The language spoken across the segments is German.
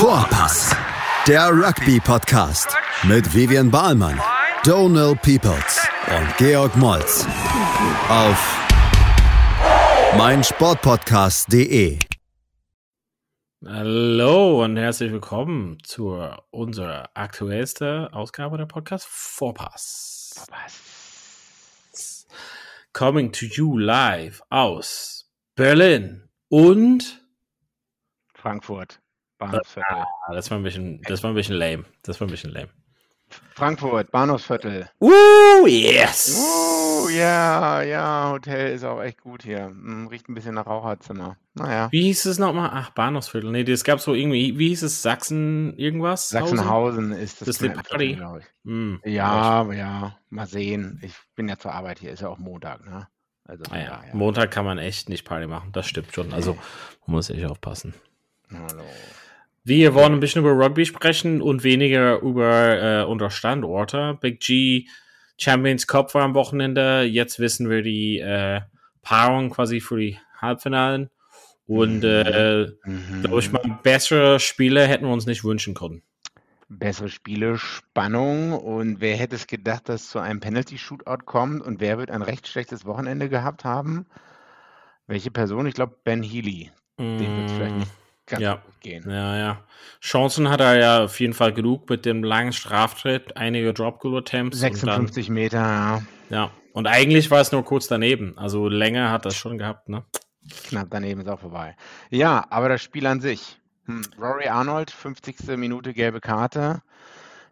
Vorpass, der Rugby-Podcast mit Vivian Bahlmann, Donal Peoples und Georg Moltz auf meinsportpodcast.de. Hallo und herzlich willkommen zu unserer aktuellsten Ausgabe der Podcast Vorpass. Vorpass. Coming to you live aus Berlin und Frankfurt. Bahnhofsviertel. Ah, das war ein bisschen, das war ein bisschen lame. Das war ein bisschen lame. Frankfurt, Bahnhofsviertel. Uh, yes! Uh, ja, ja, Hotel ist auch echt gut hier. Hm, riecht ein bisschen nach Raucherzimmer. Naja. Wie hieß es nochmal? Ach, Bahnhofsviertel. Nee, es gab so irgendwie, wie hieß es? Sachsen irgendwas? Sachsenhausen ist das. Das ist Party. glaube ich. Mm, Ja, ja, mal sehen. Ich bin ja zur Arbeit hier, ist ja auch Montag, ne? Also Ah, ja. Montag kann man echt nicht Party machen. Das stimmt schon. Also, man muss echt aufpassen. Hallo. Wir wollen ein bisschen über Rugby sprechen und weniger über äh, unsere Standorte. Big G Champions Cup war am Wochenende. Jetzt wissen wir die äh, Paarung quasi für die Halbfinalen. Und äh, Mhm. glaube ich mal, bessere Spiele hätten wir uns nicht wünschen können. Bessere Spiele, Spannung und wer hätte es gedacht, dass zu einem Penalty-Shootout kommt und wer wird ein recht schlechtes Wochenende gehabt haben? Welche Person? Ich glaube Ben Healy. Dem wird es vielleicht nicht ganz ja. gut gehen. Ja, ja. Chancen hat er ja auf jeden Fall genug mit dem langen Straftritt, einige Drop-Goal-Attempts. und dann- 56 Meter, ja. Ja, und eigentlich war es nur kurz daneben. Also länger hat das schon gehabt, ne? Knapp daneben ist auch vorbei. Ja, aber das Spiel an sich. Hm, Rory Arnold, 50. Minute gelbe Karte.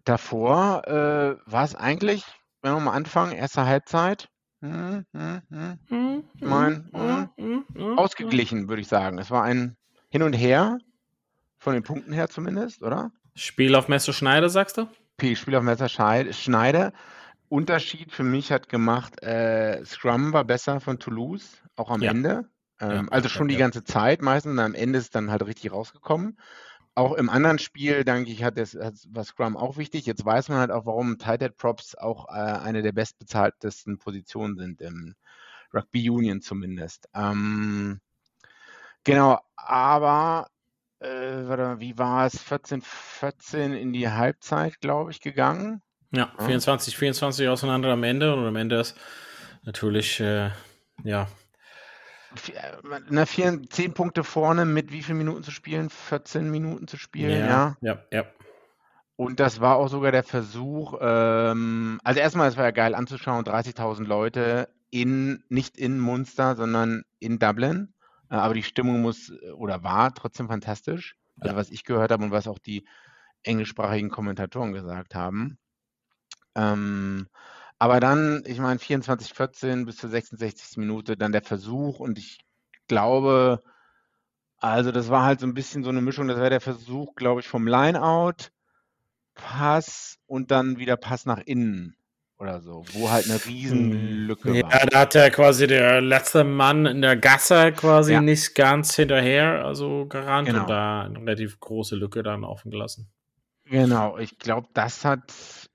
Davor äh, war es eigentlich, wenn wir mal anfangen, erste Halbzeit. Hm, hm, hm, Ich mein, ausgeglichen, würde ich sagen. Es war ein Hin und Her, von den Punkten her zumindest, oder? Spiel auf Messer Schneider, sagst du? Spiel auf Messer Schneider. Unterschied für mich hat gemacht, äh, Scrum war besser von Toulouse, auch am Ja. Ende. Ähm, Ja, also ja, schon die ja. ganze Zeit meistens und am Ende ist dann halt richtig rausgekommen. Auch im anderen Spiel, denke ich, hat das, hat, war Scrum auch wichtig. Jetzt weiß man halt auch, warum Tight Head Props auch äh, eine der bestbezahltesten Positionen sind im Rugby Union zumindest. Ähm, genau, aber äh, warte mal, wie war es? 14, 14 in die Halbzeit, glaube ich, gegangen. Ja, Ja. 24, 24 auseinander am Ende und am Ende ist natürlich, äh, ja, äh, Na, vier, zehn Punkte vorne mit wie vielen Minuten zu spielen? 14 Minuten zu spielen, ja. ja, ja. Und das war auch sogar der Versuch, ähm, also erstmal, es war ja geil anzuschauen, 30.000 Leute in, nicht in Munster, sondern in Dublin. Äh, aber die Stimmung muss äh, oder war trotzdem fantastisch. Also Ja. was ich gehört habe und was auch die englischsprachigen Kommentatoren gesagt haben. Ähm, aber dann, ich meine, 24, 14 bis zur 66. Minute, dann der Versuch und ich glaube, also das war halt so ein bisschen so eine Mischung, das war der Versuch, glaube ich, vom Lineout, Pass und dann wieder Pass nach innen oder so, wo halt eine Riesenlücke Ja, war. da hat er quasi der letzte Mann in der Gasse quasi Ja. nicht ganz hinterher, also gerannt Genau. und da eine relativ große Lücke dann offen gelassen. Genau, ich glaube, das hat,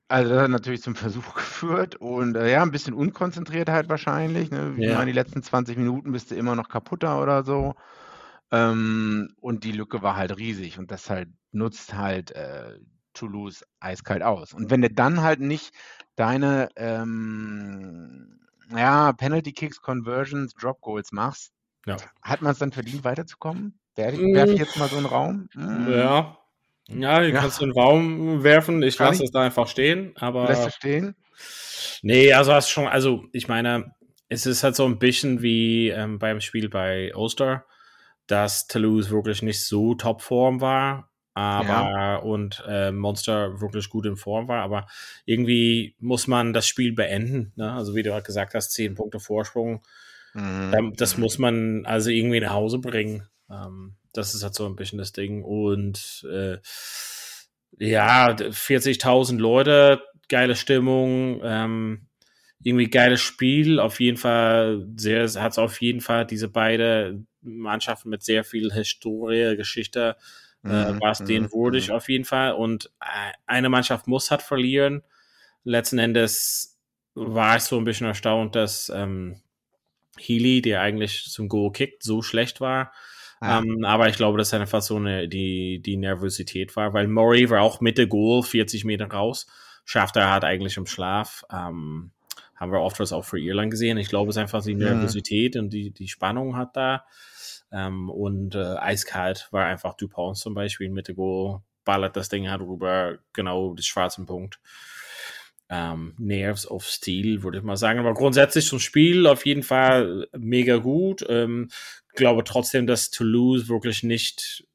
also das hat natürlich zum Versuch geführt und äh, ja, ein bisschen Unkonzentriertheit wahrscheinlich. Ne? Ich Ja. meine, die letzten 20 Minuten bist du immer noch kaputter oder so. Ähm, und die Lücke war halt riesig und das halt nutzt halt äh, Toulouse eiskalt aus. Und wenn du dann halt nicht deine ähm, ja, Penalty Kicks, Conversions, Drop Goals machst, Ja. hat man es dann verdient, weiterzukommen? Werfe Mm. werf ich jetzt mal so einen Raum? Mm. Ja. Ja, du Ja. kannst den Raum werfen. Ich Kann lasse ich? es da einfach stehen, aber. Lässt du stehen? Nee, also hast schon, also ich meine, es ist halt so ein bisschen wie ähm, beim Spiel bei Ulster, dass Toulouse wirklich nicht so Topform war, aber und äh, Monster wirklich gut in Form war, aber irgendwie muss man das Spiel beenden. Ne? Also wie du halt gesagt hast, zehn Punkte Vorsprung, Mhm. ähm, das muss man also irgendwie nach Hause bringen. Ähm, das ist halt so ein bisschen das Ding und äh, ja, 40.000 Leute, geile Stimmung, ähm, irgendwie geiles Spiel. Auf jeden Fall sehr, hat es auf jeden Fall diese beide Mannschaften mit sehr viel Historie, Geschichte, äh, Mhm, war es denen mhm, würdig mhm. auf jeden Fall. Und äh, eine Mannschaft muss halt verlieren. Letzten Endes war ich so ein bisschen erstaunt, dass ähm, Healy, der eigentlich zum Goal kickt, so schlecht war. Ja. Ähm, aber ich glaube, dass es einfach so eine, die, die Nervosität war, weil Murray war auch Mitte Goal, 40 Meter raus. Schafft er halt eigentlich im Schlaf. Ähm, haben wir oft was auch für Irland gesehen. Ich glaube, es ist einfach die Nervosität mhm. und die, die Spannung hat da. Ähm, und äh, eiskalt war einfach Dupont zum Beispiel in Mitte Goal, ballert das Ding halt rüber, genau den schwarzen Punkt. Ähm, Nerves of Steel, würde ich mal sagen. Aber grundsätzlich zum Spiel auf jeden Fall mega gut. Ähm, glaube trotzdem, dass Toulouse wirklich nicht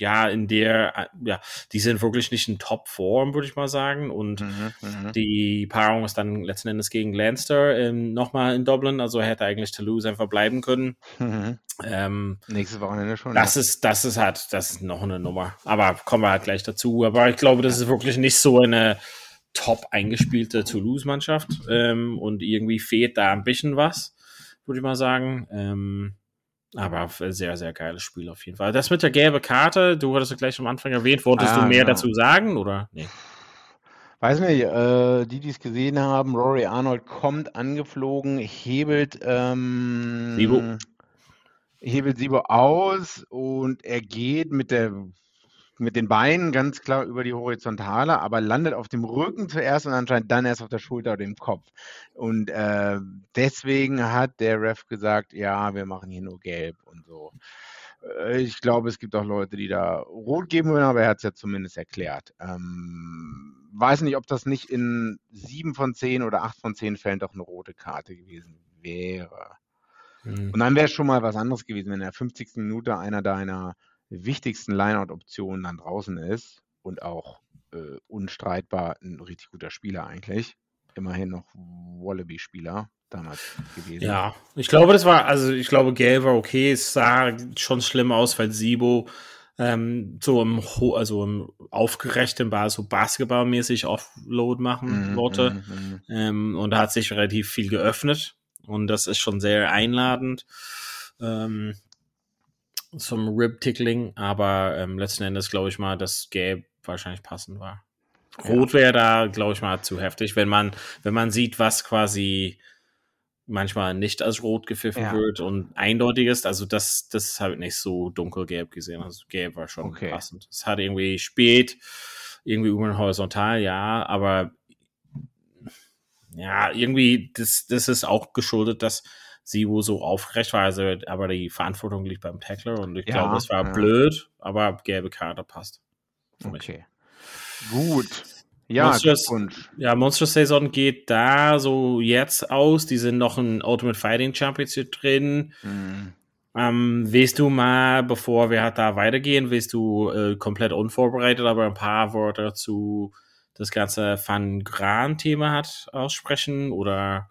ja, in der, äh, ja, die sind wirklich nicht in Top-Form, würde ich mal sagen. Und mhm, mhm, die Paarung ist dann letzten Endes gegen Lanster ähm, nochmal in Dublin. Also hätte eigentlich Toulouse einfach bleiben können. Mhm. Ähm, Nächstes Wochenende schon. Das ja. ist, das ist halt, das ist noch eine Nummer. Aber kommen wir halt gleich dazu. Aber ich glaube, das ist wirklich nicht so eine top eingespielte Toulouse-Mannschaft. Ähm, und irgendwie fehlt da ein bisschen was, würde ich mal sagen. Ähm, aber sehr, sehr geiles Spiel auf jeden Fall. Das mit der gelben Karte, du hattest ja gleich am Anfang erwähnt, wolltest ah, du mehr genau. dazu sagen oder? Nee. Weiß nicht, äh, die, die es gesehen haben, Rory Arnold kommt angeflogen, hebelt, ähm, Sibo. hebelt Sibo aus und er geht mit der mit den Beinen ganz klar über die Horizontale, aber landet auf dem Rücken zuerst und anscheinend dann erst auf der Schulter oder dem Kopf. Und äh, deswegen hat der Ref gesagt, ja, wir machen hier nur gelb und so. Äh, ich glaube, es gibt auch Leute, die da rot geben würden, aber er hat es ja zumindest erklärt. Ähm, weiß nicht, ob das nicht in sieben von zehn oder acht von zehn Fällen doch eine rote Karte gewesen wäre. Mhm. Und dann wäre es schon mal was anderes gewesen, wenn in der 50. Minute einer deiner wichtigsten Lineout-Optionen dann draußen ist und auch äh, unstreitbar ein richtig guter Spieler eigentlich. Immerhin noch Wallaby-Spieler damals gewesen. Ja, ich glaube, das war, also ich glaube, Gale war okay. Es sah schon schlimm aus, weil Sibo ähm, so im, also im aufgerechten war, so basketballmäßig Offload machen mm, wollte. Mm, mm. Ähm, und da hat sich relativ viel geöffnet. Und das ist schon sehr einladend. Ähm, zum Rib-Tickling, aber ähm, letzten Endes glaube ich mal, dass Gelb wahrscheinlich passend war. Rot wäre da, glaube ich mal, zu heftig, wenn man, wenn man sieht, was quasi manchmal nicht als rot gepfiffen ja. wird und eindeutig ist. Also das, das habe ich nicht so dunkelgelb gesehen. Also gelb war schon okay. passend. Es hat irgendwie spät, irgendwie über horizontal, ja, aber ja, irgendwie, das, das ist auch geschuldet, dass Sibu so aufrecht war. Also, aber die Verantwortung liegt beim Tackler und ich ja, glaube, es war ja. blöd, aber gelbe Karte passt. Okay. Gut. Ja, Monstrous, ja, Monstrous Saison geht da so jetzt aus. Die sind noch in Ultimate Fighting Championship drin. Mhm. Ähm, willst du mal, bevor wir da weitergehen, willst du äh, komplett unvorbereitet, aber ein paar Worte zu das ganze Van Gran-Thema hat aussprechen? Oder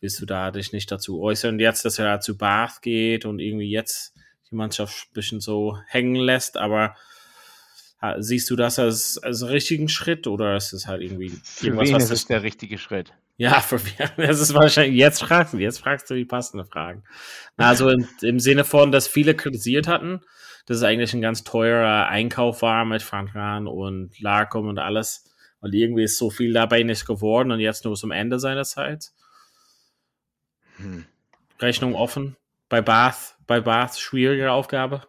willst du da dich nicht dazu äußern? Jetzt, dass er zu Bath geht und irgendwie jetzt die Mannschaft ein bisschen so hängen lässt, aber siehst du das als, als richtigen Schritt oder ist es halt irgendwie für wen was ist es der richtige Schritt? Ja, für das ist wahrscheinlich, jetzt fragst du, jetzt fragst du die passende Fragen. Also im, im Sinne von, dass viele kritisiert hatten, dass es eigentlich ein ganz teurer Einkauf war mit Frankran und Larcom und alles. Und irgendwie ist so viel dabei nicht geworden und jetzt nur zum Ende seiner Zeit. Hm. Rechnung offen. Bei Bath, bei Bath schwierige Aufgabe.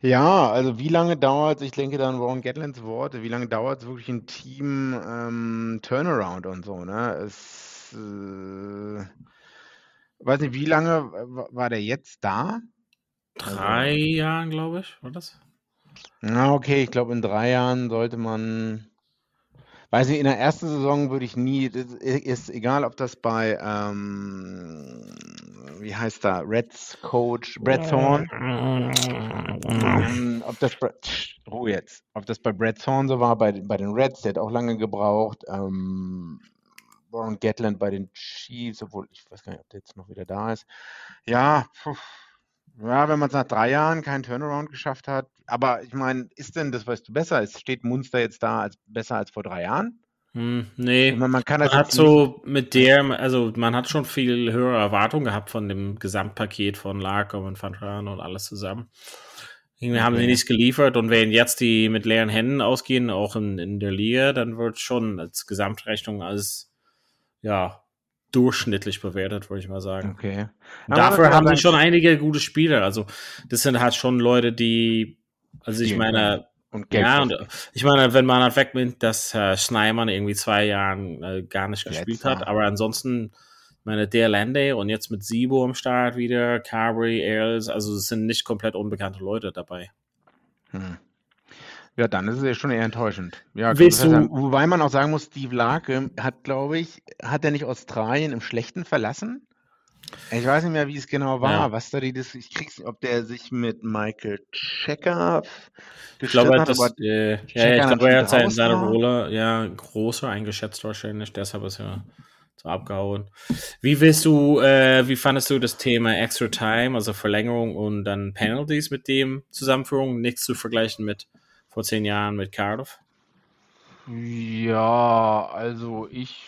Ja, also wie lange dauert es, ich denke dann Ron Gatlands Worte, wie lange dauert es wirklich ein Team ähm, Turnaround und so, ne? Es, äh, weiß nicht, wie lange war der jetzt da? Drei also, Jahren, glaube ich, war das? Na, okay, ich glaube, in drei Jahren sollte man Weiß nicht, in der ersten Saison würde ich nie, ist egal, ob das bei, ähm, wie heißt da, Reds Coach Brad Thorn, ähm, ob das, Ruhe jetzt, ob das bei Brad Thorn so war, bei, bei den Reds, der hat auch lange gebraucht, ähm, Warren Gatland bei den Chiefs, obwohl ich weiß gar nicht, ob der jetzt noch wieder da ist. Ja, puh. Ja, wenn man es nach drei Jahren keinen Turnaround geschafft hat. Aber ich meine, ist denn das, weißt du, besser? Ist, steht Munster jetzt da als besser als vor drei Jahren? Hm, nee, man, man, kann man hat so mit der, also man hat schon viel höhere Erwartungen gehabt von dem Gesamtpaket von Larcom und Van Tran und alles zusammen. Irgendwie okay. haben sie nichts geliefert und wenn jetzt die mit leeren Händen ausgehen, auch in, in der Liga, dann wird schon als Gesamtrechnung als ja durchschnittlich bewertet, würde ich mal sagen. Okay. Dafür haben sie schon einige gute Spieler. Also, das sind halt schon Leute, die, also ich meine, und Geld ja, und ich meine, wenn man halt wegnimmt, dass äh, Schneimann irgendwie zwei Jahren äh, gar nicht gespielt hat, aber ansonsten, meine der Lande und jetzt mit Sibo am Start wieder, Carberry, Ailes, also es sind nicht komplett unbekannte Leute dabei. Hm. Ja, dann ist es ja schon eher enttäuschend. Ja, Willst du, sagen. Wobei man auch sagen muss, Steve Larke hat, glaube ich, hat er nicht Australien im Schlechten verlassen? Ich weiß nicht mehr, wie es genau war, ja. was da die das, ich krieg's, ob der sich mit Michael Checker ich glaube, hat, das, äh, ja, ich glaube, er hat seine, seine Rolle ja größer eingeschätzt wahrscheinlich, deshalb ist er so abgehauen. Wie willst du, äh, wie fandest du das Thema Extra Time, also Verlängerung und dann Penalties mit dem Zusammenführung? Nichts zu vergleichen mit vor zehn Jahren mit Cardiff? Ja, also ich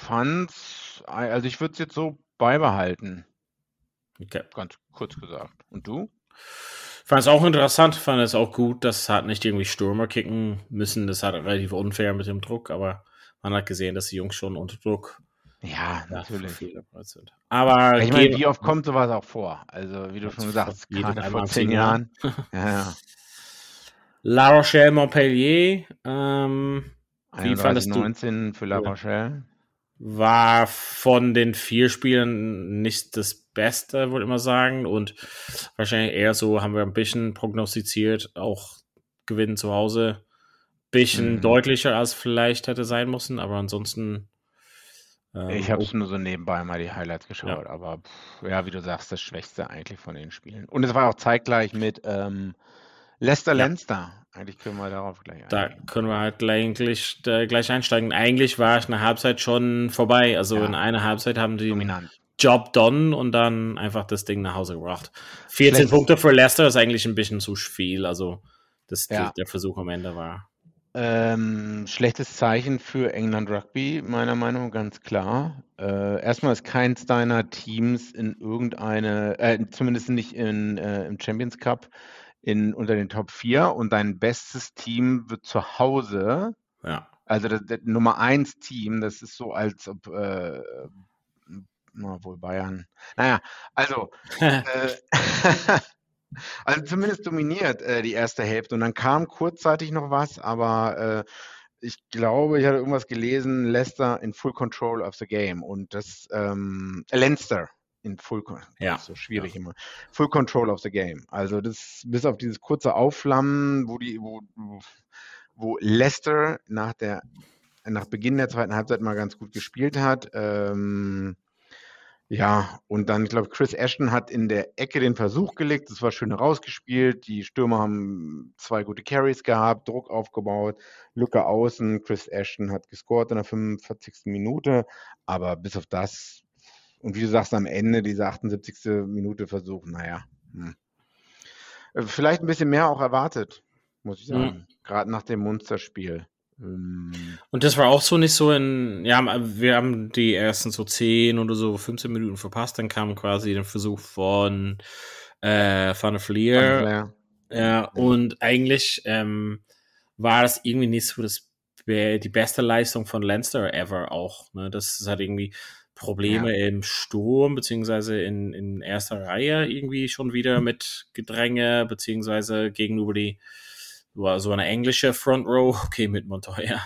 fand's, also ich würde es jetzt so beibehalten. Okay. Ganz kurz gesagt. Und du? Fand es auch interessant, fand es auch gut, dass hat nicht irgendwie Stürmer kicken müssen. Das hat relativ unfair mit dem Druck, aber man hat gesehen, dass die Jungs schon unter Druck ja, natürlich. sind. Aber ich meine, wie oft kommt sowas auch vor? Also, wie du schon gesagt hast, gerade vor zehn Jahren. ja, ja. La Rochelle Montpellier. Ähm, wie fandest du? 19 für La Rochelle war von den vier Spielen nicht das Beste, würde ich mal sagen. Und wahrscheinlich eher so haben wir ein bisschen prognostiziert, auch Gewinnen zu Hause. Bisschen mhm. deutlicher als vielleicht hätte sein müssen, aber ansonsten. Ähm, ich habe es nur so nebenbei mal die Highlights geschaut, ja. aber pff, ja, wie du sagst, das Schwächste eigentlich von den Spielen. Und es war auch zeitgleich mit ähm, Leicester ja. Lenster. Eigentlich können wir darauf gleich eingehen. Da können wir halt gleich, äh, gleich einsteigen. Eigentlich war ich eine Halbzeit schon vorbei. Also ja. in einer Halbzeit haben die Dominant. Job done und dann einfach das Ding nach Hause gebracht. 14 Schlecht. Punkte für Leicester ist eigentlich ein bisschen zu viel. Also das, ja. der Versuch am Ende war. Ähm, schlechtes Zeichen für England Rugby, meiner Meinung nach ganz klar. Äh, erstmal ist keins deiner Teams in irgendeine, äh, zumindest nicht in, äh, im Champions Cup, in, unter den Top 4 und dein bestes Team wird zu Hause, ja. also das, das Nummer 1 Team, das ist so, als ob, äh, na, wohl Bayern, naja, also, äh, also zumindest dominiert äh, die erste Hälfte. Und dann kam kurzzeitig noch was, aber äh, ich glaube, ich hatte irgendwas gelesen, Leicester in full control of the game. Und das ähm, Leinster, in Full ja. so schwierig ja. immer. Full Control of the Game. Also das bis auf dieses kurze Aufflammen, wo die, wo, wo Leicester nach der nach Beginn der zweiten Halbzeit mal ganz gut gespielt hat. Ähm, ja, und dann, ich glaube, Chris Ashton hat in der Ecke den Versuch gelegt. Das war schön rausgespielt. Die Stürmer haben zwei gute Carries gehabt, Druck aufgebaut, Lücke außen. Chris Ashton hat gescored in der 45. Minute. Aber bis auf das und wie du sagst, am Ende, diese 78. Minute Versuch, naja. Hm. Äh, vielleicht ein bisschen mehr auch erwartet, muss ich sagen. Mhm. Gerade nach dem Munsterspiel. Ähm. Und das war auch so nicht so in, ja, wir haben die ersten so 10 oder so 15 Minuten verpasst, dann kam quasi der Versuch von äh, Van der Fleer. Ja, und eigentlich ähm, war das irgendwie nicht so das, die beste Leistung von Leinster ever auch. Ne? Das hat irgendwie, Probleme ja. im Sturm, beziehungsweise in, in erster Reihe irgendwie schon wieder mit Gedränge, beziehungsweise gegenüber die, so eine englische Front Row, okay, mit Montoya.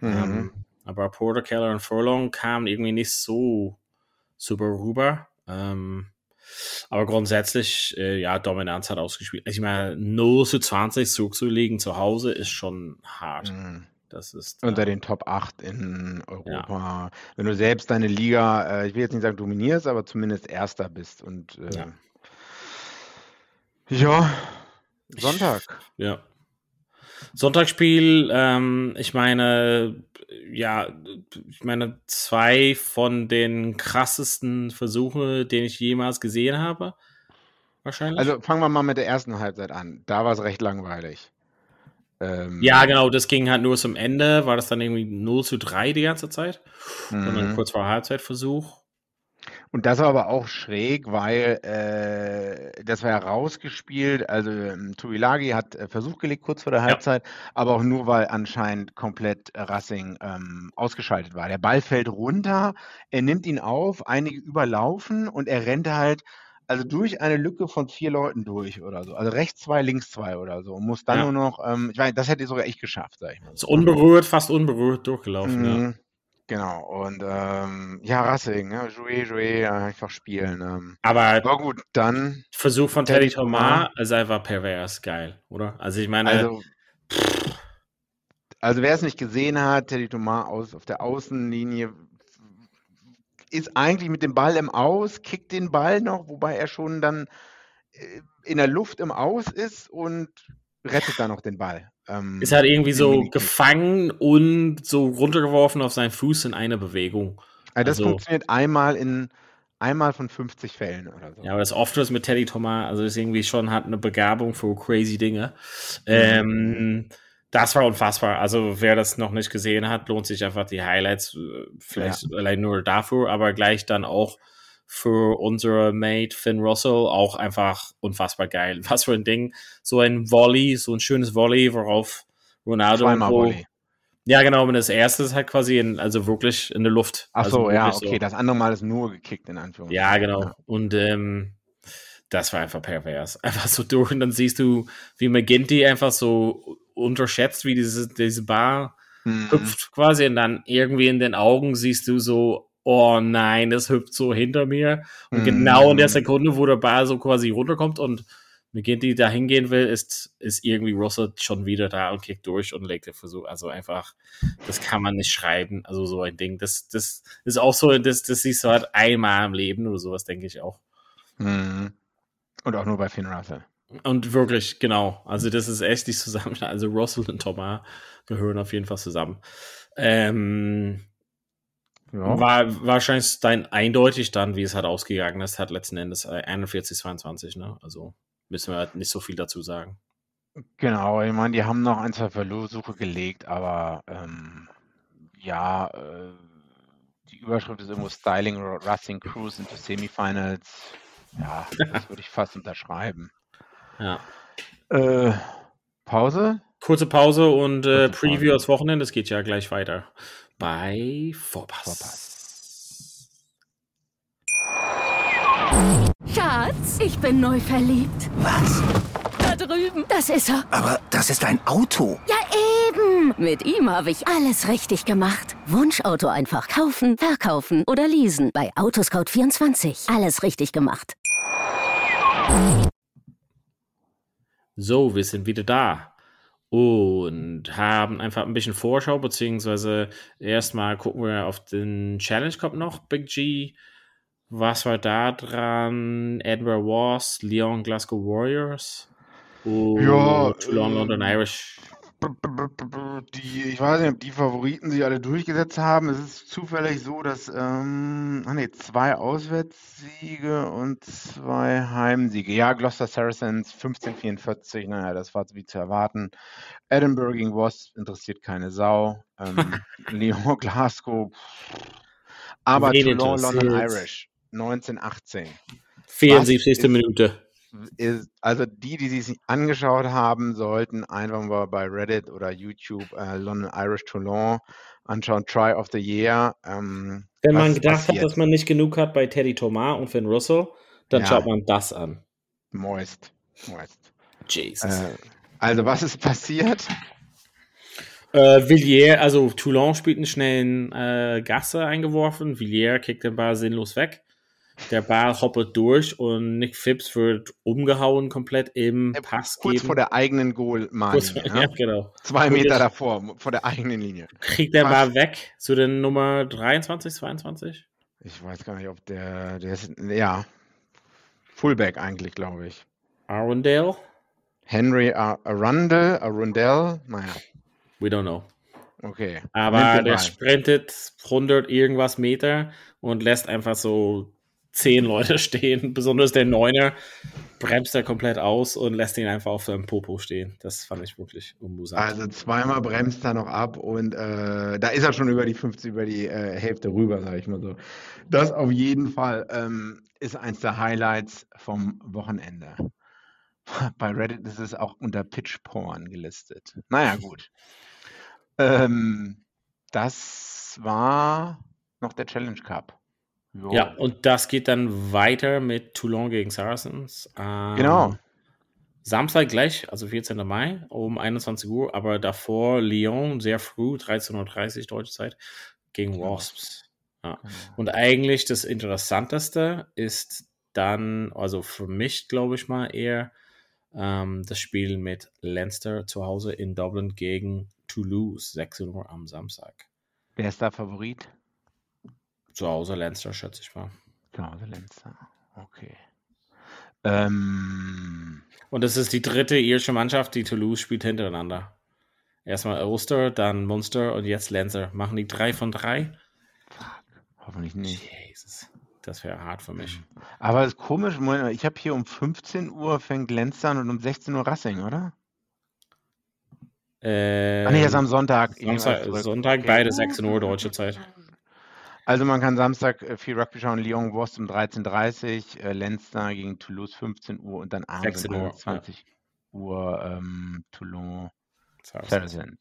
Mhm. Ähm, aber Porter, Keller und Furlong kamen irgendwie nicht so super rüber. Ähm, aber grundsätzlich, äh, ja, Dominanz hat ausgespielt. Ich meine, 0 zu 20 zurückzulegen zu Hause ist schon hart. Mhm. Das ist unter äh, den Top 8 in Europa. Ja. Wenn du selbst deine Liga, äh, ich will jetzt nicht sagen dominierst, aber zumindest Erster bist. Und äh, ja. ja. Sonntag. Ich, ja. Sonntagsspiel, ähm, ich meine, ja, ich meine, zwei von den krassesten Versuchen, den ich jemals gesehen habe. Wahrscheinlich. Also fangen wir mal mit der ersten Halbzeit an. Da war es recht langweilig. Ähm, ja, genau, das ging halt nur zum Ende, war das dann irgendwie 0 zu 3 die ganze Zeit. Mhm. Und dann kurz vor Halbzeitversuch. Und das war aber auch schräg, weil äh, das war ja rausgespielt. Also ähm, Tuilagi hat äh, Versuch gelegt kurz vor der Halbzeit, ja. aber auch nur, weil anscheinend komplett äh, Racing ähm, ausgeschaltet war. Der Ball fällt runter, er nimmt ihn auf, einige überlaufen und er rennt halt also durch eine Lücke von vier Leuten durch oder so. Also rechts zwei, links zwei oder so. Und muss dann ja. nur noch, ähm, ich meine, das hätte ich sogar echt geschafft, sag ich mal. So. Ist unberührt, fast unberührt durchgelaufen, mhm. ja. Genau, und ähm, ja, Racing, ja, Jouet, Jouet, einfach spielen. Ähm. Aber, Aber gut, dann. Versuch von Teddy Thomas ist einfach pervers geil, oder? Also ich meine. Also, also wer es nicht gesehen hat, Teddy Thomas aus, auf der Außenlinie ist eigentlich mit dem Ball im Aus, kickt den Ball noch, wobei er schon dann äh, in der Luft im Aus ist und rettet dann noch den Ball. Ähm, ist halt irgendwie so gefangen und so runtergeworfen auf seinen Fuß in einer Bewegung. Also das also, funktioniert einmal in einmal von 50 Fällen oder so. Ja, aber das oft ist mit Teddy Thomas, also ist irgendwie schon hat eine Begabung für crazy Dinge. Mhm. Ähm, das war unfassbar. Also wer das noch nicht gesehen hat, lohnt sich einfach die Highlights, äh, vielleicht ja. allein nur dafür, aber gleich dann auch für unsere Mate Finn Russell auch einfach unfassbar geil. Was für ein Ding. So ein Volley, so ein schönes Volley, worauf Ronaldo. Zweimal Volley. Ja, genau, und das erste ist halt quasi in, also wirklich in der Luft. Ach so, also ja, okay, so. das andere Mal ist nur gekickt, in Anführungszeichen. Ja, genau. Ja. Und ähm, das war einfach pervers. Einfach so durch und dann siehst du, wie McGinty einfach so unterschätzt, wie diese, diese Bar mhm. hüpft quasi und dann irgendwie in den Augen siehst du so, oh nein, das hüpft so hinter mir. Und mm. genau in der Sekunde, wo der Ball so quasi runterkommt und McGinty da hingehen will, ist, ist irgendwie Russell schon wieder da und kickt durch und legt den Versuch. Also einfach, das kann man nicht schreiben. Also so ein Ding. Das, das ist auch so, das, das siehst du halt einmal im Leben oder sowas, denke ich auch. Mm. Und auch nur bei Finn Russell. Und wirklich, genau. Also das ist echt nicht zusammen. Also Russell und Thomas gehören auf jeden Fall zusammen. Ähm, ja. War wahrscheinlich dann eindeutig dann, wie es halt ausgegangen ist, hat letzten Endes 41, äh, 22, ne? Also müssen wir halt nicht so viel dazu sagen. Genau, ich meine, die haben noch ein, zwei Versuche gelegt, aber ähm, ja, äh, die Überschrift ist irgendwo Styling Racing Cruise into Semifinals. Ja, das würde ich fast unterschreiben. Ja. Äh, Pause? Kurze Pause und äh, Preview Pause. aufs Wochenende. Es geht ja gleich weiter bei Vorpass. Schatz, ich bin neu verliebt. Was? Da drüben. Das ist er. Aber das ist ein Auto. Ja, eben. Mit ihm habe ich alles richtig gemacht. Wunschauto einfach kaufen, verkaufen oder leasen. Bei Autoscout24. Alles richtig gemacht. So, wir sind wieder da und haben einfach ein bisschen Vorschau, beziehungsweise erstmal gucken wir auf den Challenge Cup noch, Big G. Was war da dran? Edinburgh Wars, Lyon Glasgow Warriors und ja, Toulon äh, London Irish die, ich weiß nicht, ob die Favoriten sich alle durchgesetzt haben. Es ist zufällig so, dass ähm, nee, zwei Auswärtssiege und zwei Heimsiege. Ja, Gloucester Saracens 1544, naja, das war wie zu erwarten. Edinburgh gegen Wasp interessiert keine Sau. Ähm, Lyon, Glasgow. Aber Toulon, London Irish 1918. 74. Minute ist, also die, die sich angeschaut haben, sollten einfach mal bei Reddit oder YouTube äh, London Irish Toulon anschauen, Try of the Year. Ähm, Wenn man gedacht passiert. hat, dass man nicht genug hat bei Teddy Thomas und Finn Russell, dann ja. schaut man das an. Moist. Moist. Jesus. Äh, also, was ist passiert? Äh, Villiers, also Toulon spielt einen schnellen äh, Gasse eingeworfen. Villiers kickt den Ball sinnlos weg. Der Ball hoppelt durch und Nick Phipps wird umgehauen komplett im äh, Pass. Kurz geben. vor der eigenen Goalmarke. Ja, ja, genau. Zwei Meter davor, vor der eigenen Linie. Kriegt der Ball weg zu den Nummer 23, 22? Ich weiß gar nicht, ob der, der ist, ja, Fullback eigentlich, glaube ich. Arundel? Henry Arundel, Arundel, naja. We don't know. Okay. Aber der sprintet 100 irgendwas Meter und lässt einfach so zehn Leute stehen, besonders der Neuner bremst er komplett aus und lässt ihn einfach auf seinem Popo stehen. Das fand ich wirklich unmusant. Also zweimal bremst er noch ab und äh, da ist er schon über die 50, über die äh, Hälfte rüber, sage ich mal so. Das auf jeden Fall ähm, ist eins der Highlights vom Wochenende. Bei Reddit ist es auch unter Pitch Porn gelistet. Naja, gut. ähm, das war noch der Challenge Cup. Jo. Ja, und das geht dann weiter mit Toulon gegen Saracens. Ähm, genau. Samstag gleich, also 14. Mai um 21 Uhr, aber davor Lyon sehr früh, 13.30 Uhr deutsche Zeit, gegen genau. Wasps. Ja. Genau. Und eigentlich das Interessanteste ist dann, also für mich glaube ich mal eher, ähm, das Spiel mit Leinster zu Hause in Dublin gegen Toulouse, 16 Uhr am Samstag. Wer ist da Favorit? Zu Hause Leinster, schätze ich mal. Zu Hause Leinster, okay. Ähm, Und das ist die dritte irische Mannschaft, die Toulouse spielt hintereinander. Erstmal Ulster, dann Munster und jetzt Leinster. Machen die drei von drei? Fuck, hoffentlich nicht. Jesus, das wäre hart für mich. Aber es ist komisch, ich habe hier um 15 Uhr fängt an und um 16 Uhr Racing, oder? Äh, Ach nee, das ist am Sonntag. Sonntag, Sonntag beide 16 Uhr deutsche Zeit. Also man kann Samstag äh, viel Rugby schauen, Lyon Wurst um 13.30 Uhr, äh, Leinster gegen Toulouse 15 Uhr und dann abends um 20 ja. Uhr ähm, Toulon Saracens.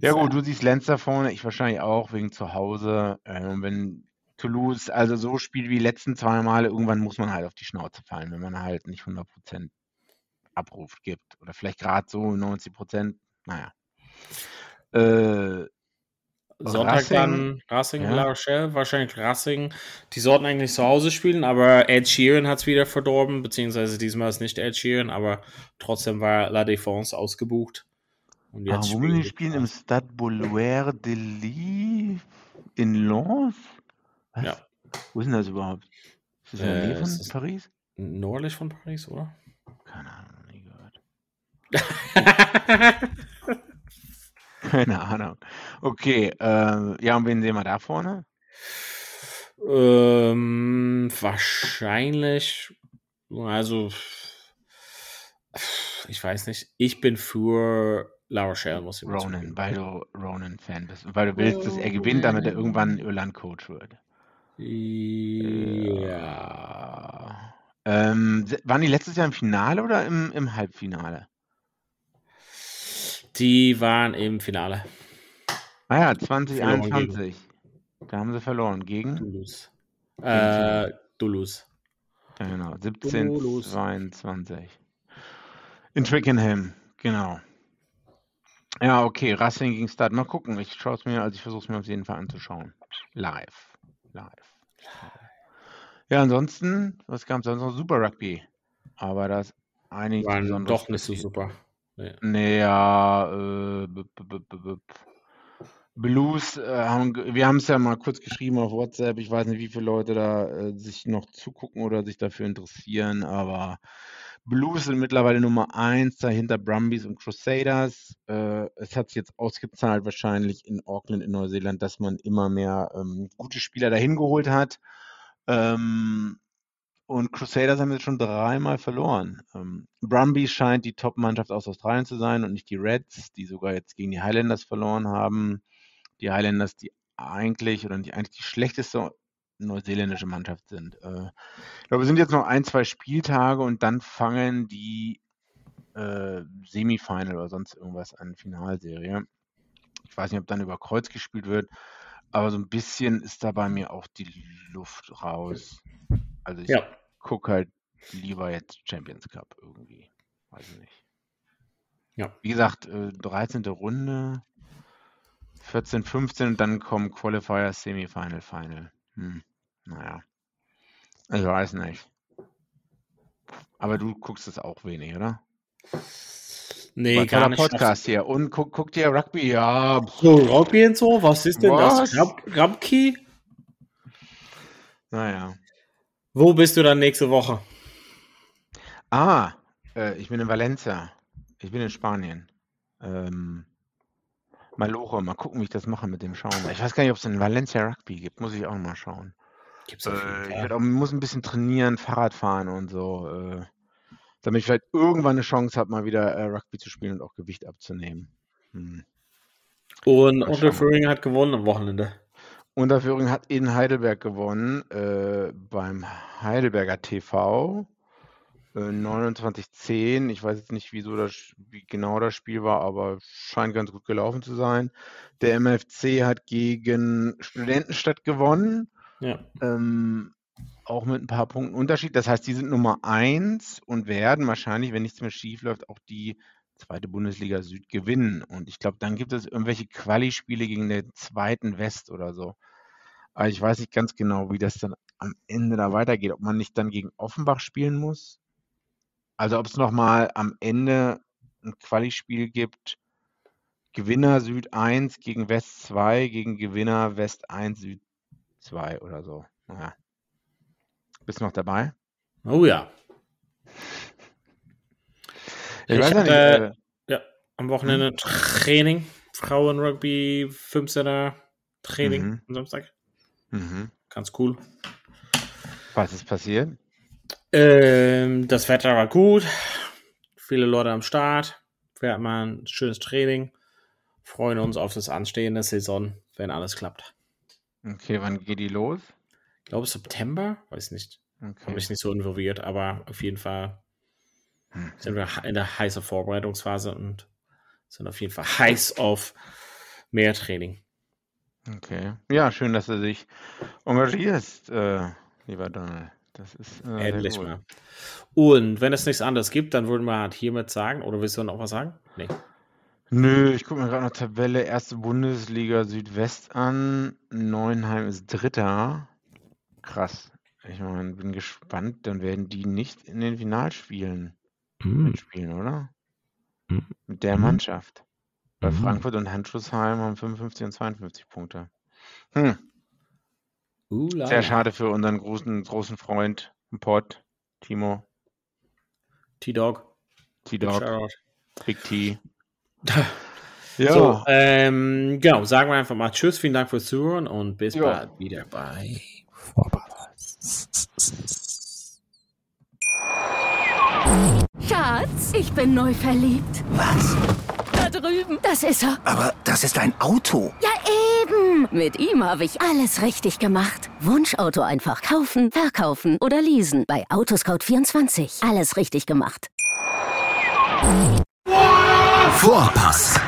Ja gut, du siehst Leinster vorne, ich wahrscheinlich auch wegen zu Hause. Ähm, wenn Toulouse also so spielt wie die letzten zwei Male, irgendwann muss man halt auf die Schnauze fallen, wenn man halt nicht 100% Abruf gibt. Oder vielleicht gerade so 90%, naja. Äh, Sonntag Racing, dann Racing ja. La Rochelle, wahrscheinlich Racing. Die sollten eigentlich zu Hause spielen, aber Ed Sheeran hat es wieder verdorben, beziehungsweise diesmal ist nicht Ed Sheeran, aber trotzdem war La Défense ausgebucht. Und jetzt ah, wo spielen spielen im Stade Boulevard de Lille in Lens? Was? Ja. Wo ist denn das überhaupt? Ist das in der äh, Nähe von Paris? Nördlich von Paris, oder? Keine Ahnung, nie gehört. Keine Ahnung. Okay, äh, ja, und wen sehen wir da vorne? Ähm, wahrscheinlich, also, ich weiß nicht. Ich bin für La Rochelle, muss ich Ronan, weil du Ronan-Fan bist. Und weil du willst, dass er gewinnt, damit er irgendwann Irland-Coach wird. Ja. Ähm, waren die letztes Jahr im Finale oder im, im Halbfinale? Die waren im Finale. Ah ja, 2021. Da haben sie verloren. Gegen? Toulouse. Äh, Toulouse. Ja, genau. 17, Toulouse. 22. In Twickenham, genau. Ja, okay. Racing gegen Start. Mal gucken. Ich schaue es mir, also ich versuche es mir auf jeden Fall anzuschauen. Live. Live. Ja, ansonsten, was kam sonst noch? Super Rugby. Aber das einige Waren doch nicht so super. Nee. Naja, äh, Blues, äh, haben, wir haben es ja mal kurz geschrieben auf WhatsApp. Ich weiß nicht, wie viele Leute da äh, sich noch zugucken oder sich dafür interessieren, aber Blues sind mittlerweile Nummer eins dahinter Brumbies und Crusaders. Äh, es hat sich jetzt ausgezahlt, wahrscheinlich in Auckland in Neuseeland, dass man immer mehr ähm, gute Spieler dahin geholt hat. Ähm, und Crusaders haben jetzt schon dreimal verloren. Ähm, Brumbies scheint die Top-Mannschaft aus Australien zu sein und nicht die Reds, die sogar jetzt gegen die Highlanders verloren haben. Die Highlanders, die eigentlich oder die eigentlich die schlechteste neuseeländische Mannschaft sind. Äh, ich glaube, es sind jetzt noch ein, zwei Spieltage und dann fangen die äh, Semifinal oder sonst irgendwas an, Finalserie. Ich weiß nicht, ob dann über Kreuz gespielt wird, aber so ein bisschen ist da bei mir auch die Luft raus. Also ich ja. Gucke halt lieber jetzt Champions Cup irgendwie. Weiß ich nicht. Ja. Wie gesagt, äh, 13. Runde, 14, 15 und dann kommen Qualifier, Semifinal, Final. Hm. Naja. Ich weiß nicht. Aber du guckst es auch wenig, oder? Nee, was gar nicht. Podcast hier. Und guck, guck dir Rugby, ja. So, Rugby und so, was ist denn was? das? Rugby? Naja. Wo bist du dann nächste Woche? Ah, äh, ich bin in Valencia. Ich bin in Spanien. Ähm, Maloche, mal gucken, wie ich das mache mit dem Schauen. Ich weiß gar nicht, ob es in Valencia Rugby gibt. Muss ich auch mal schauen. Gibt's auf jeden Äh, ich Fall. werd auch, muss ein bisschen trainieren, Fahrrad fahren und so, äh, damit ich vielleicht irgendwann eine Chance habe, mal wieder äh, Rugby zu spielen und auch Gewicht abzunehmen. Hm. Und Mal schauen. Unterföhring hat gewonnen am Wochenende. Unterführung hat in Heidelberg gewonnen, äh, beim Heidelberger TV. Äh, 29-10. Ich weiß jetzt nicht, wieso das, wie genau das Spiel war, aber scheint ganz gut gelaufen zu sein. Der MFC hat gegen Studentenstadt gewonnen. Ja. Ähm, auch mit ein paar Punkten Unterschied. Das heißt, die sind Nummer eins und werden wahrscheinlich, wenn nichts mehr schief läuft, auch die zweite Bundesliga Süd gewinnen. Und ich glaube, dann gibt es irgendwelche Quali-Spiele gegen den zweiten West oder so. Aber ich weiß nicht ganz genau, wie das dann am Ende da weitergeht. Ob man nicht dann gegen Offenbach spielen muss. Also ob es nochmal am Ende ein Quali-Spiel gibt. Gewinner Süd 1 gegen West 2 gegen Gewinner West 1 Süd 2 oder so. Naja. Bist du noch dabei? Oh ja. Ich, Ich weiß ja nicht. Äh, Ja, am Wochenende Training. Frauen-Rugby, 15er Training Mhm. am Samstag. mhm. Ganz cool. Was ist passiert? Ähm, das Wetter war gut. Viele Leute am Start. Wir hatten mal ein schönes Training. Freuen uns auf das anstehende Saison, wenn alles klappt. Okay, wann geht die los? Ich glaube September, weiß nicht. Habe Okay. mich nicht so involviert, aber auf jeden Fall Hm. Sind wir in der heißen Vorbereitungsphase und sind auf jeden Fall heiß auf mehr Training. okay. Ja, schön, dass du dich engagierst, äh, lieber Donald. Das ist äh, Endlich mal. Und wenn es nichts anderes gibt, dann würden wir halt hiermit sagen, oder willst du noch was sagen? Nee. Nö, ich gucke mir gerade noch Tabelle erste Bundesliga Südwest an. Neuenheim ist Dritter. Krass. Ich meine, bin gespannt. Dann werden die nicht in den Finalspielen mitspielen, oder? Mhm. Mit der Mhm. Mannschaft. Weil Mhm. Frankfurt und Handschussheim haben 55 und 52 Punkte. Hm. Uh, la, Sehr schade für unseren großen, großen Freund im Pod, Timo, T-Dog. T-Dog. Big T. So, ähm, genau, sagen wir einfach mal Tschüss, vielen Dank fürs Zuhören und bis Ja. bald wieder bei Schatz, ich bin neu verliebt. Was? Da drüben. Das ist er. Aber das ist ein Auto. Ja, eben. Mit ihm habe ich alles richtig gemacht. Wunschauto einfach kaufen, verkaufen oder leasen. Bei Autoscout24. Alles richtig gemacht. Vorpass,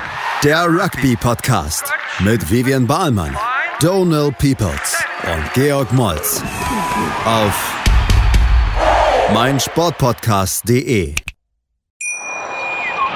der Rugby-Podcast mit Vivian Bahlmann, Donal Peoples und Georg Moltz auf meinsportpodcast.de.